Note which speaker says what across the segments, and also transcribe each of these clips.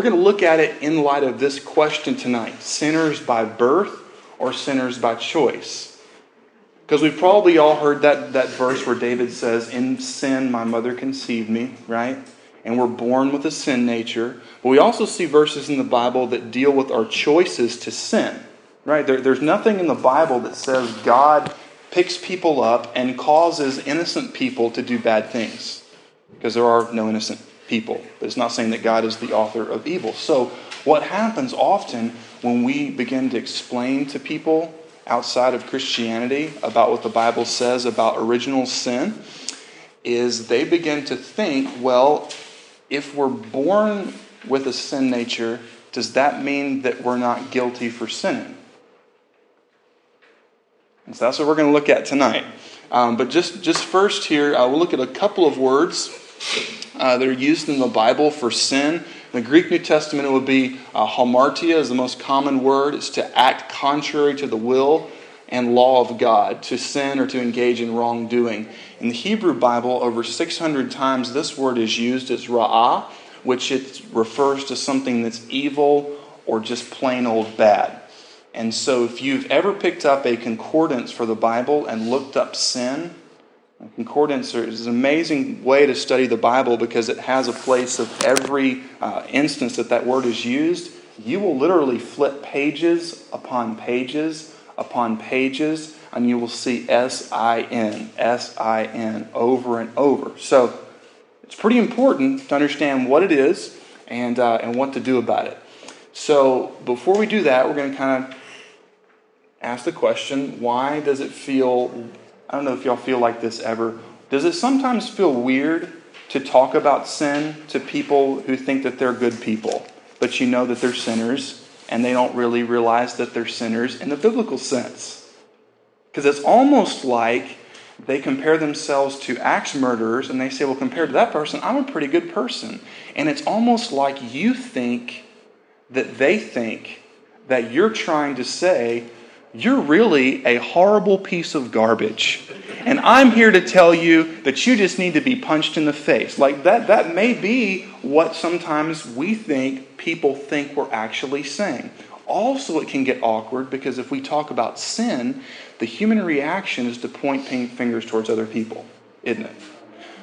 Speaker 1: we're going to look at it in light of this question tonight sinners by birth or sinners by choice? Because we've probably all heard that, that verse where David says, In sin my mother conceived me, right? And we're born with a sin nature. But we also see verses in the Bible that deal with our choices to sin, right? There, there's nothing in the Bible that says God picks people up and causes innocent people to do bad things. Because there are no innocent people. But it's not saying that God is the author of evil. So, what happens often when we begin to explain to people outside of Christianity about what the Bible says about original sin is they begin to think, well, if we're born with a sin nature, does that mean that we're not guilty for sinning? And so that's what we're going to look at tonight. Um, but just, just first here, uh, we'll look at a couple of words uh, that are used in the Bible for sin. In the Greek New Testament, it would be uh, hamartia is the most common word. It's to act contrary to the will and law of God, to sin or to engage in wrongdoing. In the Hebrew Bible, over 600 times this word is used as ra'ah, which it refers to something that's evil or just plain old bad. And so, if you've ever picked up a concordance for the Bible and looked up sin, concordance is an amazing way to study the Bible because it has a place of every uh, instance that that word is used. You will literally flip pages upon pages upon pages, and you will see S I N, S I N over and over. So it's pretty important to understand what it is and, uh, and what to do about it. So before we do that, we're going to kind of ask the question why does it feel I don't know if y'all feel like this ever. Does it sometimes feel weird to talk about sin to people who think that they're good people, but you know that they're sinners and they don't really realize that they're sinners in the biblical sense? Because it's almost like they compare themselves to axe murderers and they say, well, compared to that person, I'm a pretty good person. And it's almost like you think that they think that you're trying to say you're really a horrible piece of garbage. And I'm here to tell you that you just need to be punched in the face. Like that, that may be what sometimes we think people think we're actually saying. Also, it can get awkward because if we talk about sin, the human reaction is to point fingers towards other people, isn't it?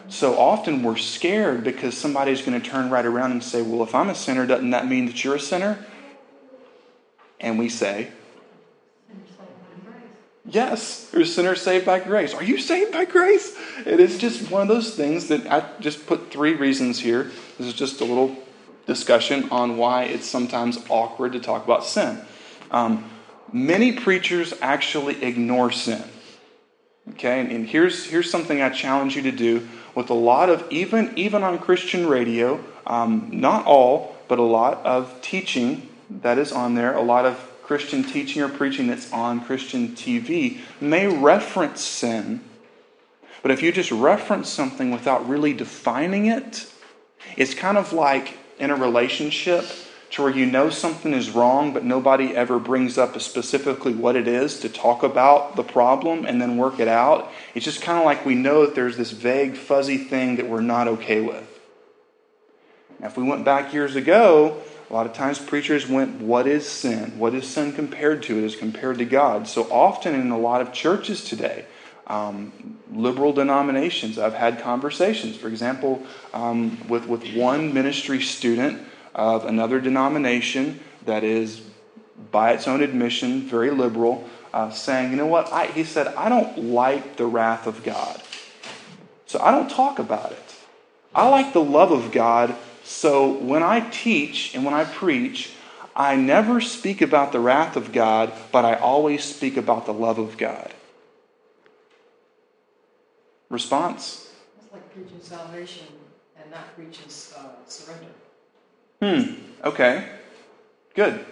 Speaker 1: So often we're scared because somebody's going to turn right around and say, Well, if I'm a sinner, doesn't that mean that you're a sinner? And we say, Yes, you're a sinner saved by grace. Are you saved by grace? It is just one of those things that I just put three reasons here. This is just a little discussion on why it's sometimes awkward to talk about sin. Um, many preachers actually ignore sin. Okay, and, and here's here's something I challenge you to do with a lot of even even on Christian radio, um, not all, but a lot of teaching that is on there. A lot of Christian teaching or preaching that's on Christian TV may reference sin, but if you just reference something without really defining it, it's kind of like in a relationship to where you know something is wrong, but nobody ever brings up specifically what it is to talk about the problem and then work it out. It's just kind of like we know that there's this vague, fuzzy thing that we're not okay with. Now, if we went back years ago, a lot of times preachers went, What is sin? What is sin compared to? It is compared to God. So often in a lot of churches today, um, liberal denominations, I've had conversations, for example, um, with, with one ministry student of another denomination that is, by its own admission, very liberal, uh, saying, You know what? I, he said, I don't like the wrath of God. So I don't talk about it. I like the love of God so when I teach and when I preach, I never speak about the wrath of God, but I always speak about the love of God. Response?
Speaker 2: It's like preaching salvation and not preaching uh, surrender.
Speaker 1: Hmm, okay. Good.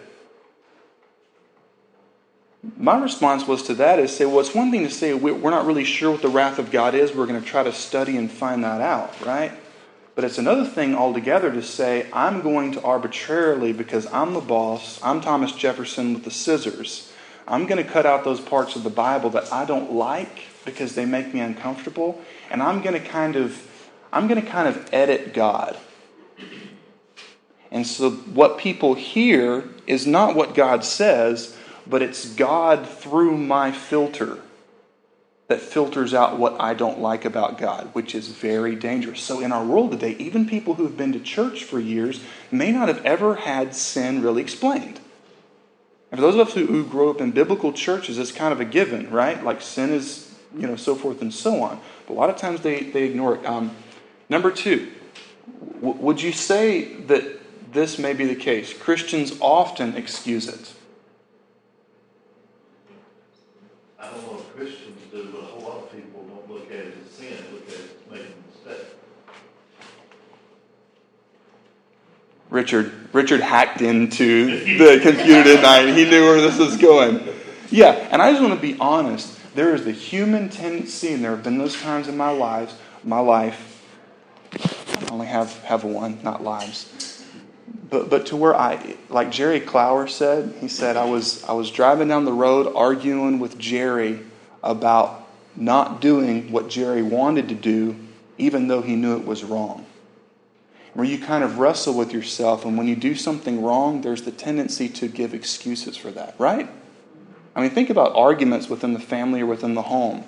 Speaker 1: My response was to that is say, well, it's one thing to say we're not really sure what the wrath of God is. We're going to try to study and find that out, right? But it's another thing altogether to say, I'm going to arbitrarily, because I'm the boss, I'm Thomas Jefferson with the scissors, I'm going to cut out those parts of the Bible that I don't like because they make me uncomfortable, and I'm going to kind of I'm going to kind of edit God. And so what people hear is not what God says, but it's God through my filter that filters out what I don't like about God, which is very dangerous. So, in our world today, even people who have been to church for years may not have ever had sin really explained. And for those of us who, who grew up in biblical churches, it's kind of a given, right? Like sin is, you know, so forth and so on. But a lot of times they, they ignore it. Um, number two, w- would you say that this may be the case? Christians often excuse it.
Speaker 3: I don't know if Christians do, but a whole lot of people don't look at it as sin, look at it as making a mistake.
Speaker 1: Richard Richard hacked into the computer tonight. He knew where this was going. Yeah, and I just want to be honest. There is the human tendency, and there have been those times in my lives, my life. I only have have one, not lives. But but to where I like Jerry Clower said, he said I was I was driving down the road arguing with Jerry about not doing what Jerry wanted to do, even though he knew it was wrong where you kind of wrestle with yourself, and when you do something wrong, there's the tendency to give excuses for that, right? I mean, think about arguments within the family or within the home.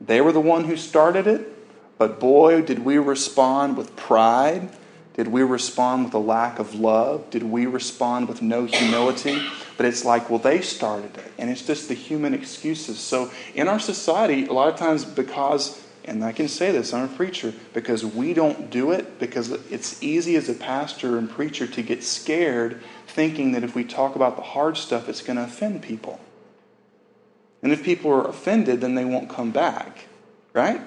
Speaker 1: They were the one who started it, but boy, did we respond with pride. Did we respond with a lack of love? Did we respond with no humility? But it's like, well, they started it. And it's just the human excuses. So in our society, a lot of times because and I can say this, I'm a preacher, because we don't do it, because it's easy as a pastor and preacher to get scared thinking that if we talk about the hard stuff, it's going to offend people. And if people are offended, then they won't come back, right?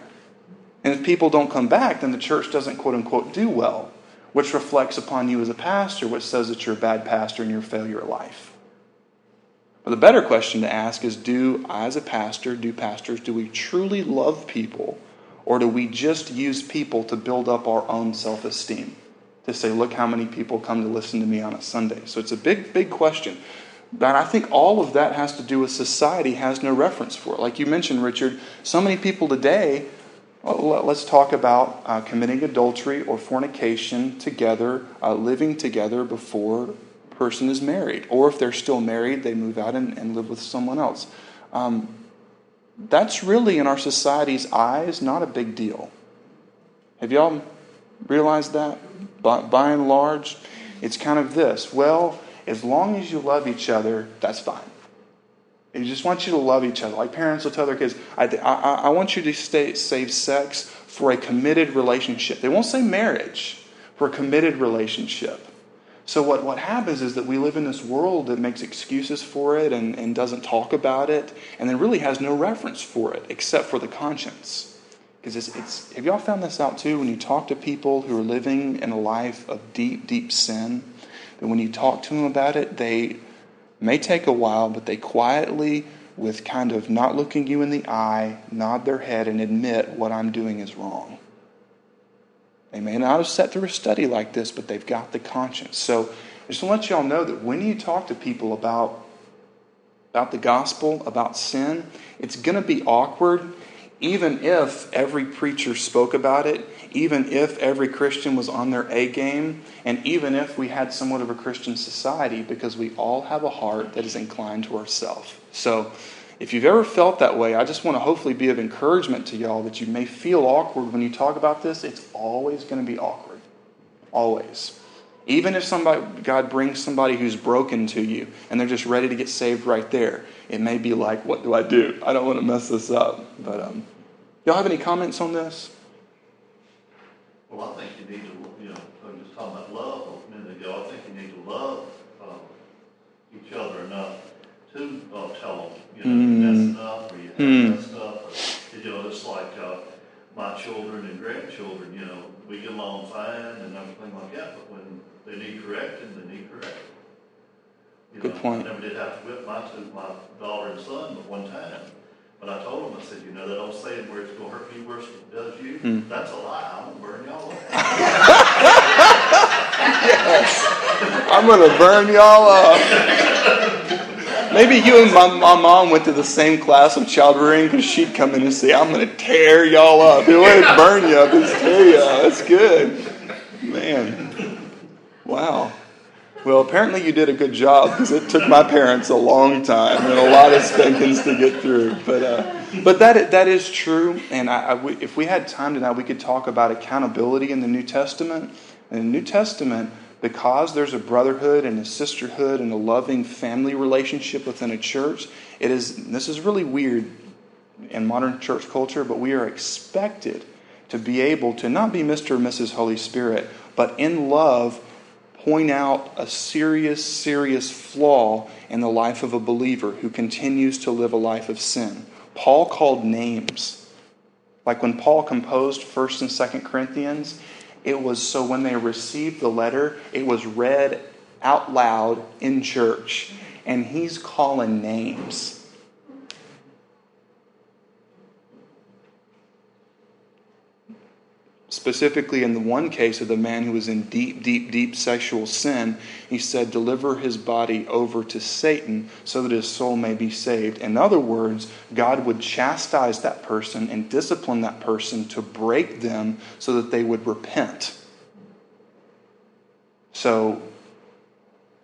Speaker 1: And if people don't come back, then the church doesn't quote unquote do well, which reflects upon you as a pastor, which says that you're a bad pastor and you're a failure at life. But the better question to ask is do I, as a pastor, do pastors, do we truly love people or do we just use people to build up our own self esteem? To say, look how many people come to listen to me on a Sunday. So it's a big, big question. But I think all of that has to do with society has no reference for it. Like you mentioned, Richard, so many people today, let's talk about uh, committing adultery or fornication together, uh, living together before person is married. Or if they're still married, they move out and, and live with someone else. Um, that's really, in our society's eyes, not a big deal. Have y'all realized that? By, by and large, it's kind of this well, as long as you love each other, that's fine. They just want you to love each other. Like parents will tell their kids, I, I, I want you to stay, save sex for a committed relationship. They won't say marriage, for a committed relationship. So, what, what happens is that we live in this world that makes excuses for it and, and doesn't talk about it, and then really has no reference for it except for the conscience. Because it's, it's, have y'all found this out too? When you talk to people who are living in a life of deep, deep sin, that when you talk to them about it, they may take a while, but they quietly, with kind of not looking you in the eye, nod their head and admit what I'm doing is wrong. They may not have sat through a study like this, but they've got the conscience. So just want to let y'all know that when you talk to people about, about the gospel, about sin, it's going to be awkward, even if every preacher spoke about it, even if every Christian was on their A game, and even if we had somewhat of a Christian society, because we all have a heart that is inclined to ourselves. So if you've ever felt that way, I just want to hopefully be of encouragement to y'all that you may feel awkward when you talk about this. It's always going to be awkward. Always. Even if somebody, God brings somebody who's broken to you and they're just ready to get saved right there, it may be like, what do I do? I don't want to mess this up. But um, y'all have any comments on this?
Speaker 3: Well, I think you need to, you know, I was just talking about love a minute ago. I think you need to love uh, each other enough to uh, tell them, you know,
Speaker 1: Mm.
Speaker 3: you're messing up or you have messed you know, it's like uh, my children and grandchildren, you know, we get along fine and everything like that, but when they need correcting, they need correcting. You
Speaker 1: Good
Speaker 3: know,
Speaker 1: point.
Speaker 3: I never did have to whip my two, my daughter and son but one time. But I told them, I said, you know, that old saying where it's gonna hurt you worse than it does you,
Speaker 1: Mm.
Speaker 3: that's a lie. I'm gonna burn y'all up.
Speaker 1: I'm going to burn y'all up. Maybe you and my, my mom went to the same class of child rearing because she'd come in and say, I'm going to tear y'all up. It wouldn't burn you up, it's tear you up. That's good. Man. Wow. Well, apparently you did a good job because it took my parents a long time and a lot of spankings to get through. But uh, but that that is true. And I, I, if we had time tonight, we could talk about accountability in the New Testament. In the New Testament, because there's a brotherhood and a sisterhood and a loving family relationship within a church, it is. This is really weird in modern church culture, but we are expected to be able to not be Mr. or Mrs. Holy Spirit, but in love point out a serious, serious flaw in the life of a believer who continues to live a life of sin. Paul called names. Like when Paul composed 1st and 2nd Corinthians, it was so when they received the letter, it was read out loud in church. And he's calling names. Specifically, in the one case of the man who was in deep, deep, deep sexual sin, he said, Deliver his body over to Satan so that his soul may be saved. In other words, God would chastise that person and discipline that person to break them so that they would repent. So,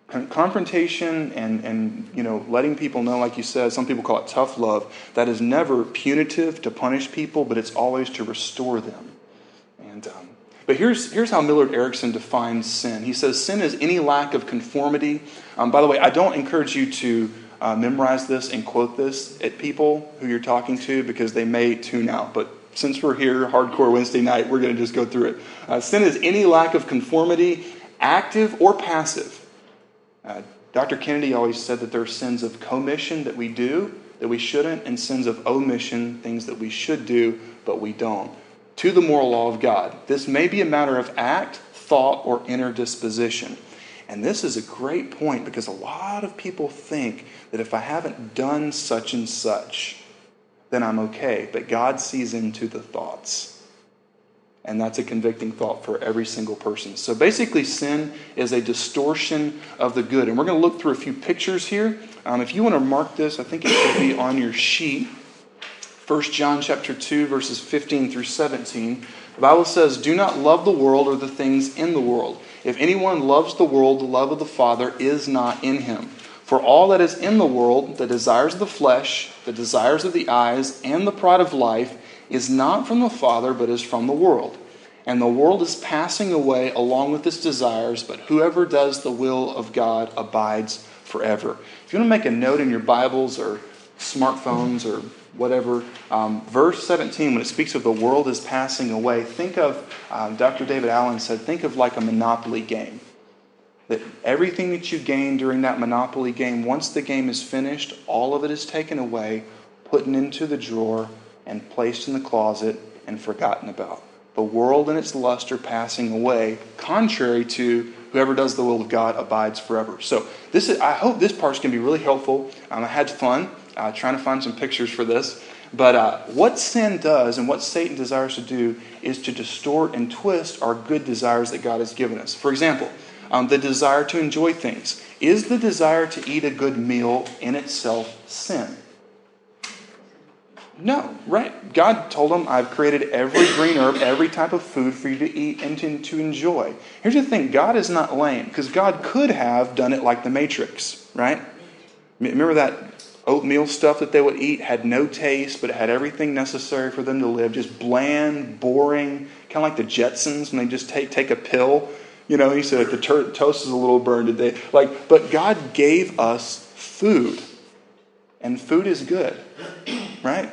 Speaker 1: confrontation and, and you know letting people know like you said some people call it tough love that is never punitive to punish people but it's always to restore them and, um, but here's, here's how Millard Erickson defines sin. He says sin is any lack of conformity. Um, by the way, I don't encourage you to uh, memorize this and quote this at people who you're talking to because they may tune out. But since we're here, hardcore Wednesday night, we're going to just go through it. Uh, sin is any lack of conformity, active or passive. Uh, Dr. Kennedy always said that there are sins of commission that we do that we shouldn't, and sins of omission, things that we should do but we don't to the moral law of God. This may be a matter of act, thought, or inner disposition. And this is a great point because a lot of people think that if I haven't done such and such, then I'm okay. But God sees into the thoughts. And that's a convicting thought for every single person. So basically, sin is a distortion of the good. And we're going to look through a few pictures here. Um, if you want to mark this, I think it should be on your sheet. 1 John chapter 2 verses 15 through 17. The Bible says, "Do not love the world or the things in the world. If anyone loves the world, the love of the Father is not in him. For all that is in the world, the desires of the flesh, the desires of the eyes, and the pride of life, is not from the Father, but is from the world. And the world is passing away along with its desires, but whoever does the will of God abides forever." If you want to make a note in your Bibles or smartphones or whatever. Um, verse 17, when it speaks of the world is passing away, think of, um, Dr. David Allen said, think of like a Monopoly game. That everything that you gain during that Monopoly game, once the game is finished, all of it is taken away, put into the drawer, and placed in the closet and forgotten about. The world and its lust are passing away, contrary to whoever does the will of God abides forever. So this is, I hope this part's going to be really helpful. Um, I had fun uh, trying to find some pictures for this. But uh, what sin does and what Satan desires to do is to distort and twist our good desires that God has given us. For example, um, the desire to enjoy things. Is the desire to eat a good meal in itself sin? No, right? God told him, I've created every green herb, every type of food for you to eat and to, to enjoy. Here's the thing God is not lame, because God could have done it like the Matrix, right? Remember that oatmeal stuff that they would eat had no taste, but it had everything necessary for them to live. Just bland, boring, kind of like the Jetsons when they just take, take a pill. You know, he said the ter- toast is a little burned today. Like, but God gave us food, and food is good, right?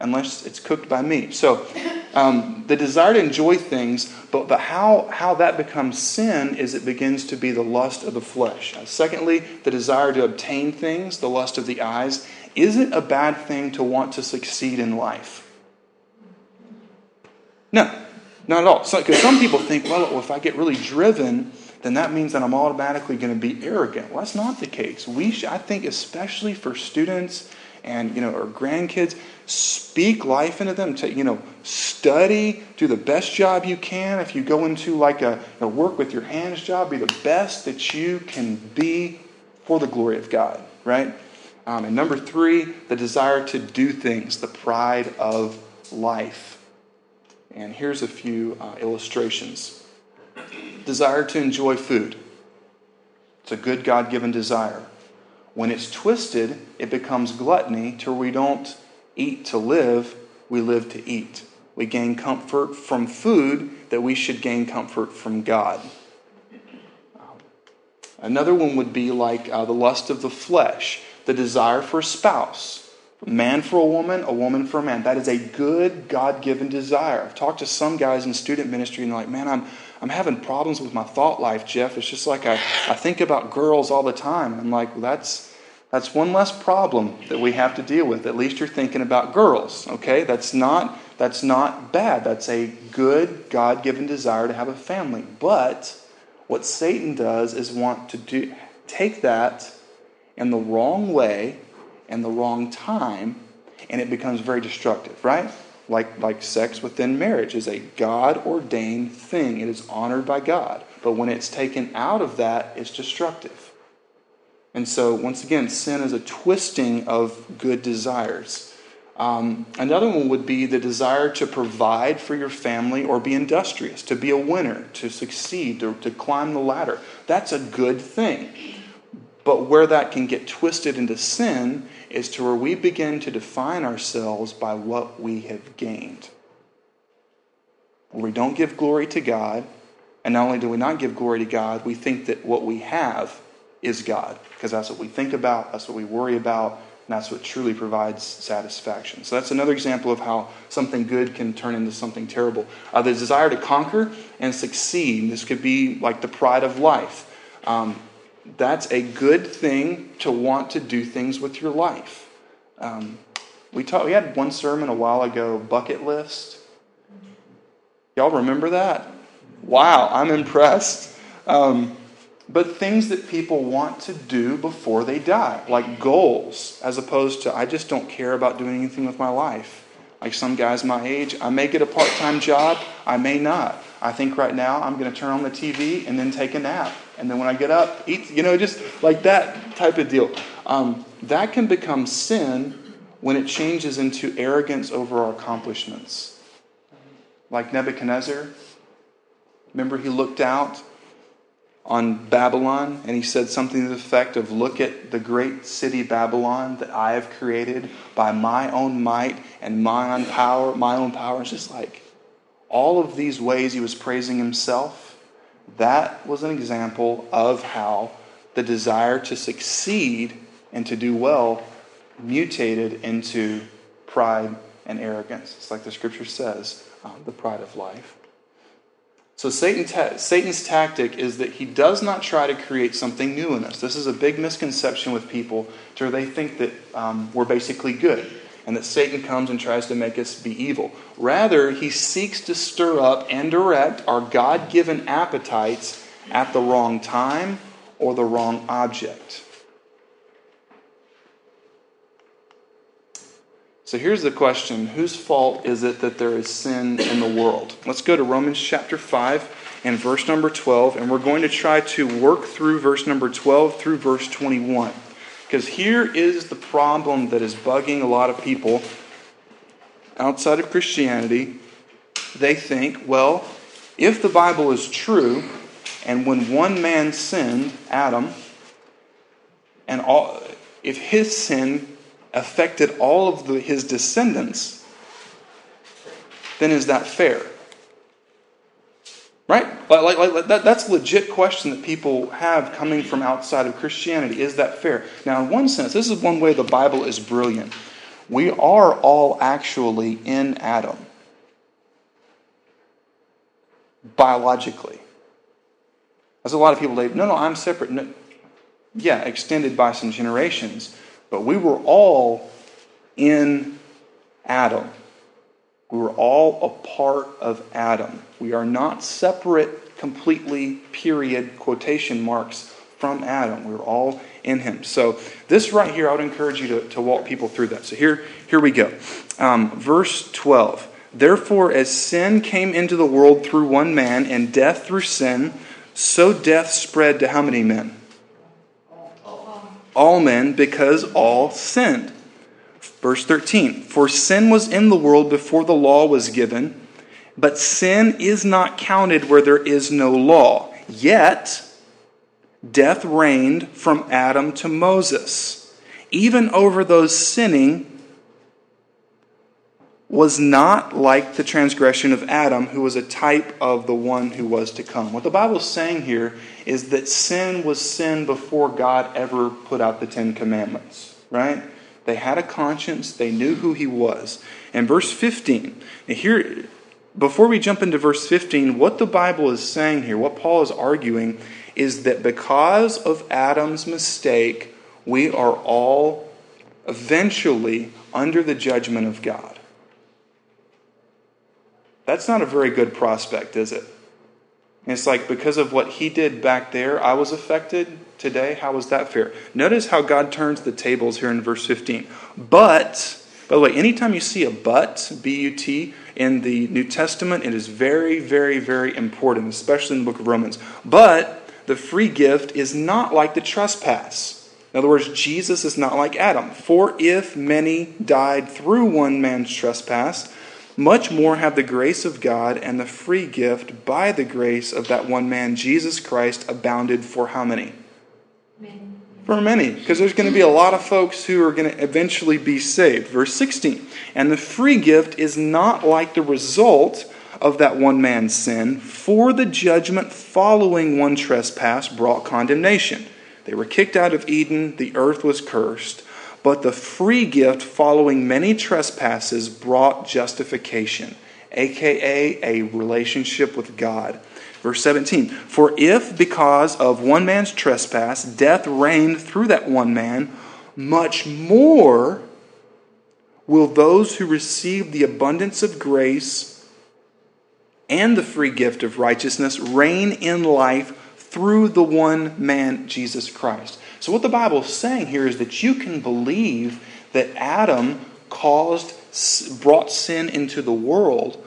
Speaker 1: Unless it's cooked by me. So, um, the desire to enjoy things, but, but how, how that becomes sin is it begins to be the lust of the flesh. Uh, secondly, the desire to obtain things, the lust of the eyes. Is it a bad thing to want to succeed in life? No, not at all. Because so, some people think, well, if I get really driven, then that means that I'm automatically going to be arrogant. Well, that's not the case. We, I think, especially for students and you know or grandkids speak life into them. To you know study do the best job you can. If you go into like a, work with your hands job be the best that you can be for the glory of god right? Um, and number three the desire to do things the pride of life. And here's a few uh, illustrations. Desire to enjoy food. It's a good God given desire. When it's twisted, it becomes gluttony to where we don't eat to live, we live to eat. We gain comfort from food that we should gain comfort from God. Another one would be like uh, the lust of the flesh, the desire for a spouse. Man for a woman, a woman for a man. That is a good God given desire. I've talked to some guys in student ministry and they're like, man, I'm, I'm having problems with my thought life, Jeff. It's just like I, I think about girls all the time. I'm like, well, that's, that's one less problem that we have to deal with. At least you're thinking about girls, okay? That's not, that's not bad. That's a good God given desire to have a family. But what Satan does is want to do, take that in the wrong way and the wrong time, and it becomes very destructive, right? Like, like sex within marriage is a God ordained thing. It is honored by God. But when it's taken out of that, it's destructive. And so, once again, sin is a twisting of good desires. Um, another one would be the desire to provide for your family or be industrious, to be a winner, to succeed, to, to climb the ladder. That's a good thing. But where that can get twisted into sin is to where we begin to define ourselves by what we have gained. Where we don't give glory to God, and not only do we not give glory to God, we think that what we have is God, because that's what we think about, that's what we worry about, and that's what truly provides satisfaction. So that's another example of how something good can turn into something terrible. Uh, the desire to conquer and succeed. This could be like the pride of life. Um, that's a good thing to want to do things with your life. Um, we talked. We had one sermon a while ago, bucket list. Y'all remember that? Wow, I'm impressed. Um, but things that people want to do before they die, like goals, as opposed to, I just don't care about doing anything with my life. Like some guys my age, I may get a part time job, I may not. I think right now I'm going to turn on the TV and then take a nap. And then when I get up, eat, you know, just like that type of deal. Um, that can become sin when it changes into arrogance over our accomplishments. Like Nebuchadnezzar, remember he looked out on Babylon, and he said something to the effect of, Look at the great city Babylon that I have created by my own might and my own power, my own power. It's just like all of these ways he was praising himself. That was an example of how the desire to succeed and to do well mutated into pride and arrogance. It's like the scripture says, um, the pride of life. So Satan ta- Satan's tactic is that he does not try to create something new in us. This is a big misconception with people where they think that um, we're basically good and that Satan comes and tries to make us be evil. Rather, he seeks to stir up and direct our God given appetites at the wrong time or the wrong object. So here's the question Whose fault is it that there is sin in the world? Let's go to Romans chapter 5 and verse number 12, and we're going to try to work through verse number 12 through verse 21. Because here is the problem that is bugging a lot of people outside of Christianity. They think, well, if the Bible is true, and when one man sinned, Adam, and all, if his sin affected all of the, his descendants, then is that fair? Right? Like, like, like that, that's a legit question that people have coming from outside of Christianity. Is that fair? Now, in one sense, this is one way the Bible is brilliant. We are all actually in Adam, biologically. As a lot of people say, no, no, I'm separate. No, yeah, extended by some generations. But we were all in Adam. We were all a part of Adam. We are not separate, completely, period, quotation marks from Adam. We are all in him. So, this right here, I would encourage you to, to walk people through that. So, here, here we go. Um, verse 12. Therefore, as sin came into the world through one man, and death through sin, so death spread to how many men? All men because all sinned. Verse 13 For sin was in the world before the law was given, but sin is not counted where there is no law. Yet, death reigned from Adam to Moses, even over those sinning was not like the transgression of Adam, who was a type of the one who was to come. What the Bible is saying here is that sin was sin before God ever put out the Ten Commandments, right? They had a conscience, they knew who He was. And verse 15, here, before we jump into verse 15, what the Bible is saying here, what Paul is arguing, is that because of Adam's mistake, we are all eventually under the judgment of God. That's not a very good prospect, is it? It's like because of what he did back there, I was affected today. How is that fair? Notice how God turns the tables here in verse 15. But, by the way, anytime you see a but, B U T, in the New Testament, it is very, very, very important, especially in the book of Romans. But the free gift is not like the trespass. In other words, Jesus is not like Adam. For if many died through one man's trespass, much more have the grace of God and the free gift by the grace of that one man, Jesus Christ, abounded for how many? Many. For many, because there's going to be a lot of folks who are going to eventually be saved. Verse 16. And the free gift is not like the result of that one man's sin, for the judgment following one trespass brought condemnation. They were kicked out of Eden, the earth was cursed. But the free gift following many trespasses brought justification, aka a relationship with God. Verse 17 For if because of one man's trespass death reigned through that one man, much more will those who receive the abundance of grace and the free gift of righteousness reign in life through the one man, Jesus Christ. So, what the Bible is saying here is that you can believe that Adam caused, brought sin into the world,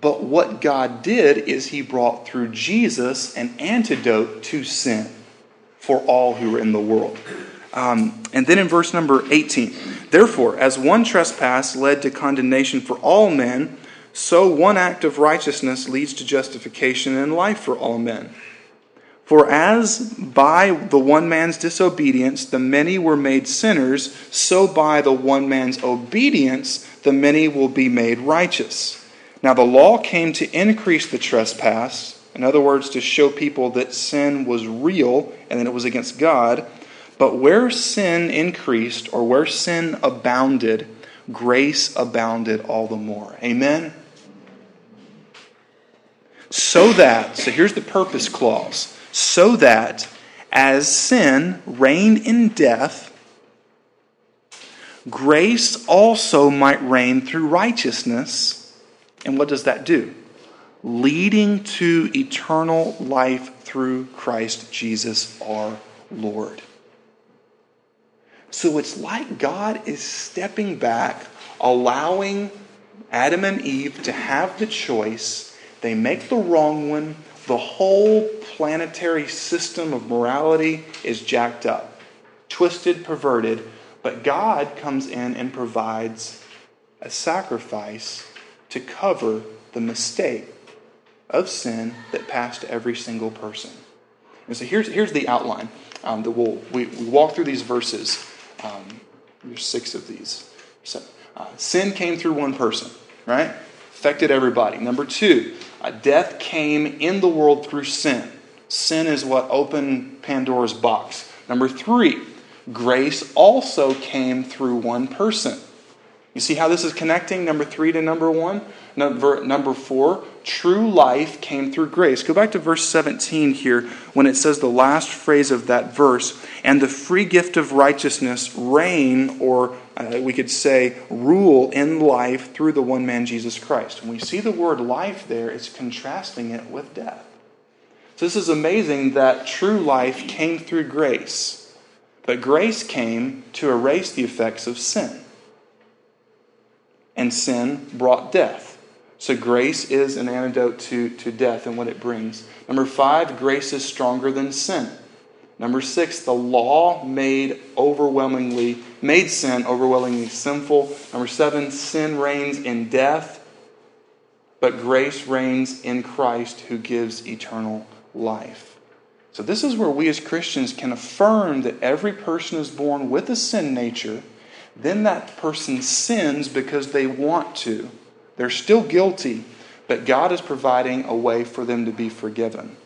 Speaker 1: but what God did is he brought through Jesus an antidote to sin for all who are in the world. Um, and then in verse number 18, therefore, as one trespass led to condemnation for all men, so one act of righteousness leads to justification and life for all men. For as by the one man's disobedience the many were made sinners, so by the one man's obedience the many will be made righteous. Now the law came to increase the trespass, in other words, to show people that sin was real and that it was against God. But where sin increased or where sin abounded, grace abounded all the more. Amen? So that, so here's the purpose clause so that as sin reigned in death, grace also might reign through righteousness. And what does that do? Leading to eternal life through Christ Jesus our Lord. So it's like God is stepping back, allowing Adam and Eve to have the choice. They make the wrong one, the whole planetary system of morality is jacked up, twisted, perverted, but God comes in and provides a sacrifice to cover the mistake of sin that passed every single person. And so here's, here's the outline um, that we'll, we, we walk through these verses. Um, there's six of these. So, uh, sin came through one person, right? Affected everybody. Number two, Uh, death came in the world through sin. Sin is what opened Pandora's box. Number three, grace also came through one person. You see how this is connecting number three to number one? Number, number four, true life came through grace. Go back to verse 17 here when it says the last phrase of that verse, and the free gift of righteousness reign, or uh, we could say rule in life through the one man Jesus Christ. When we see the word life there, it's contrasting it with death. So this is amazing that true life came through grace, but grace came to erase the effects of sin. And sin brought death. So grace is an antidote to, to death and what it brings. Number five, grace is stronger than sin. Number six, the law made overwhelmingly made sin overwhelmingly sinful. Number seven, sin reigns in death, but grace reigns in Christ who gives eternal life. So, this is where we as Christians can affirm that every person is born with a sin nature. Then that person sins because they want to. They're still guilty, but God is providing a way for them to be forgiven.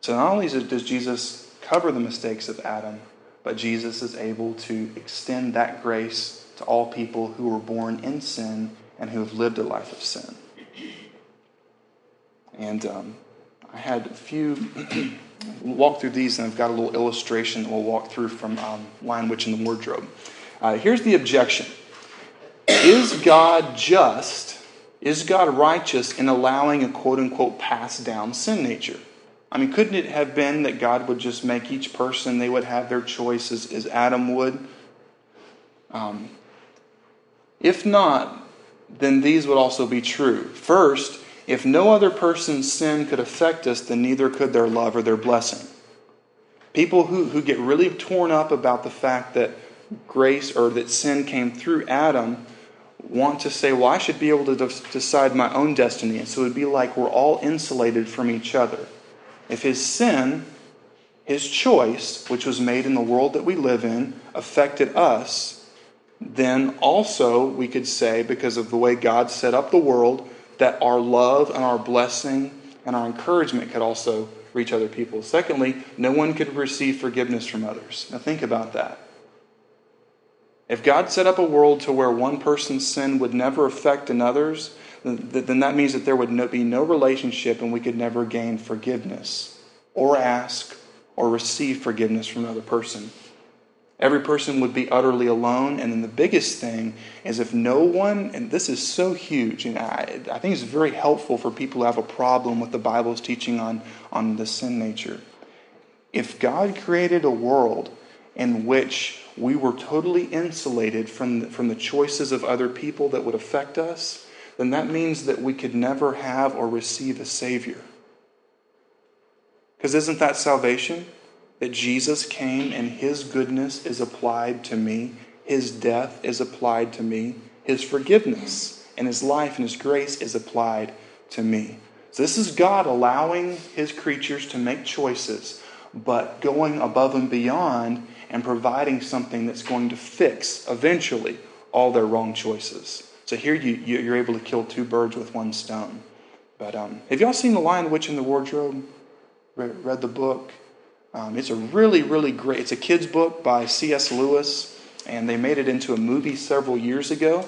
Speaker 1: So, not only does Jesus cover the mistakes of Adam, but Jesus is able to extend that grace to all people who were born in sin and who have lived a life of sin. And um, I had a few walk through these, and I've got a little illustration that we'll walk through from um, Lion Witch in the Wardrobe. Uh, here's the objection Is God just? Is God righteous in allowing a quote unquote passed down sin nature? I mean, couldn't it have been that God would just make each person, they would have their choices as Adam would? Um, if not, then these would also be true. First, if no other person's sin could affect us, then neither could their love or their blessing. People who, who get really torn up about the fact that grace or that sin came through Adam want to say, well, I should be able to decide my own destiny. And so it would be like we're all insulated from each other. If his sin, his choice, which was made in the world that we live in, affected us, then also we could say, because of the way God set up the world, that our love and our blessing and our encouragement could also reach other people. Secondly, no one could receive forgiveness from others. Now think about that. If God set up a world to where one person's sin would never affect another's, then that means that there would be no relationship and we could never gain forgiveness or ask or receive forgiveness from another person. Every person would be utterly alone. And then the biggest thing is if no one, and this is so huge, and I, I think it's very helpful for people who have a problem with the Bible's teaching on, on the sin nature. If God created a world in which we were totally insulated from the, from the choices of other people that would affect us, then that means that we could never have or receive a Savior. Because isn't that salvation? That Jesus came and His goodness is applied to me, His death is applied to me, His forgiveness and His life and His grace is applied to me. So this is God allowing His creatures to make choices, but going above and beyond and providing something that's going to fix eventually all their wrong choices. So here you, you're able to kill two birds with one stone. But um, have y'all seen The Lion, Witch, and the Wardrobe? Read the book? Um, it's a really, really great. It's a kid's book by C.S. Lewis, and they made it into a movie several years ago.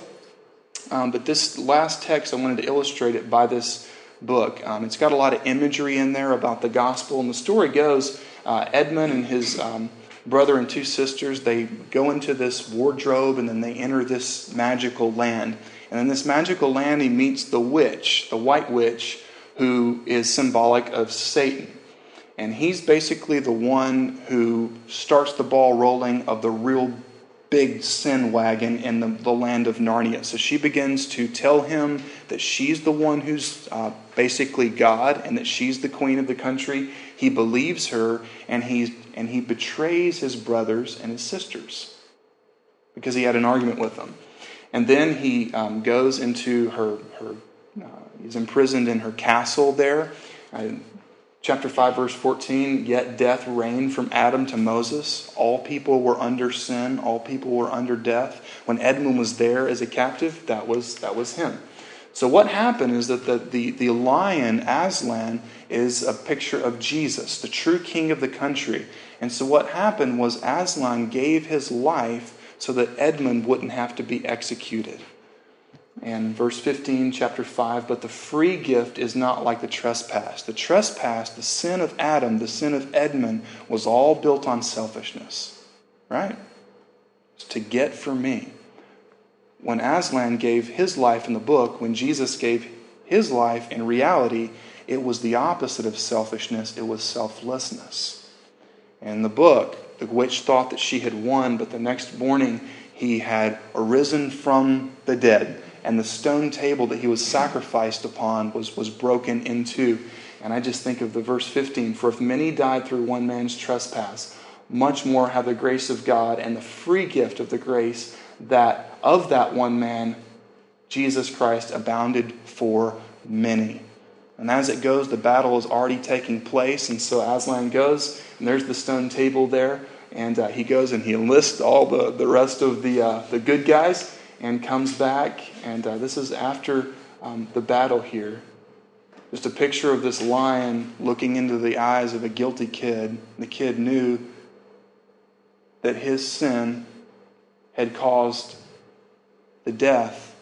Speaker 1: Um, but this last text, I wanted to illustrate it by this book. Um, it's got a lot of imagery in there about the gospel, and the story goes: uh, Edmund and his um, brother and two sisters, they go into this wardrobe and then they enter this magical land. And in this magical land, he meets the witch, the white witch, who is symbolic of Satan. And he's basically the one who starts the ball rolling of the real big sin wagon in the, the land of Narnia. So she begins to tell him that she's the one who's uh, basically God and that she's the queen of the country. He believes her and, he's, and he betrays his brothers and his sisters because he had an argument with them. And then he um, goes into her, her uh, he's imprisoned in her castle there. Uh, chapter 5, verse 14 Yet death reigned from Adam to Moses. All people were under sin, all people were under death. When Edmund was there as a captive, that was, that was him. So, what happened is that the, the, the lion, Aslan, is a picture of Jesus, the true king of the country. And so, what happened was Aslan gave his life so that Edmund wouldn't have to be executed. And verse 15, chapter 5, but the free gift is not like the trespass. The trespass, the sin of Adam, the sin of Edmund, was all built on selfishness, right? It's to get for me. When Aslan gave his life in the book, when Jesus gave his life in reality, it was the opposite of selfishness, it was selflessness. And the book, the witch thought that she had won, but the next morning he had arisen from the dead and the stone table that he was sacrificed upon was, was broken in two. And I just think of the verse 15 For if many died through one man's trespass, much more have the grace of God and the free gift of the grace that of that one man, Jesus Christ, abounded for many. And as it goes, the battle is already taking place. And so Aslan goes, and there's the stone table there. And uh, he goes and he enlists all the, the rest of the, uh, the good guys and comes back. And uh, this is after um, the battle here. Just a picture of this lion looking into the eyes of a guilty kid. The kid knew that his sin had caused the death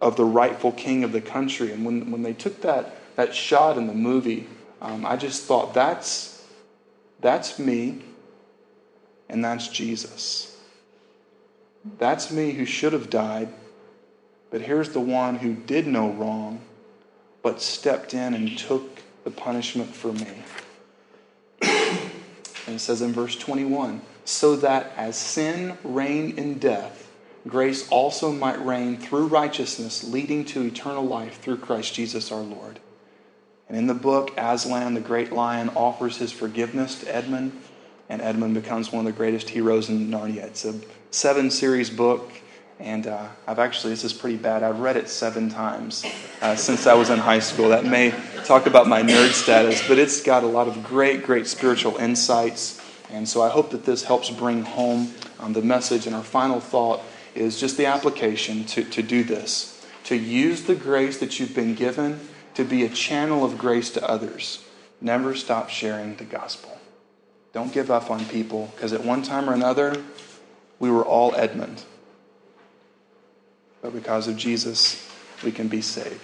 Speaker 1: of the rightful king of the country. And when, when they took that, that shot in the movie, um, I just thought, that's, that's me, and that's Jesus. That's me who should have died, but here's the one who did no wrong, but stepped in and took the punishment for me. and it says in verse 21 so that as sin reigned in death, grace also might reign through righteousness, leading to eternal life through Christ Jesus our Lord. And in the book, Aslan, the great lion, offers his forgiveness to Edmund, and Edmund becomes one of the greatest heroes in Narnia. It's a seven series book, and uh, I've actually, this is pretty bad, I've read it seven times uh, since I was in high school. That may talk about my nerd status, but it's got a lot of great, great spiritual insights. And so I hope that this helps bring home um, the message. And our final thought is just the application to, to do this, to use the grace that you've been given to be a channel of grace to others. Never stop sharing the gospel. Don't give up on people, because at one time or another, we were all Edmund. But because of Jesus, we can be saved.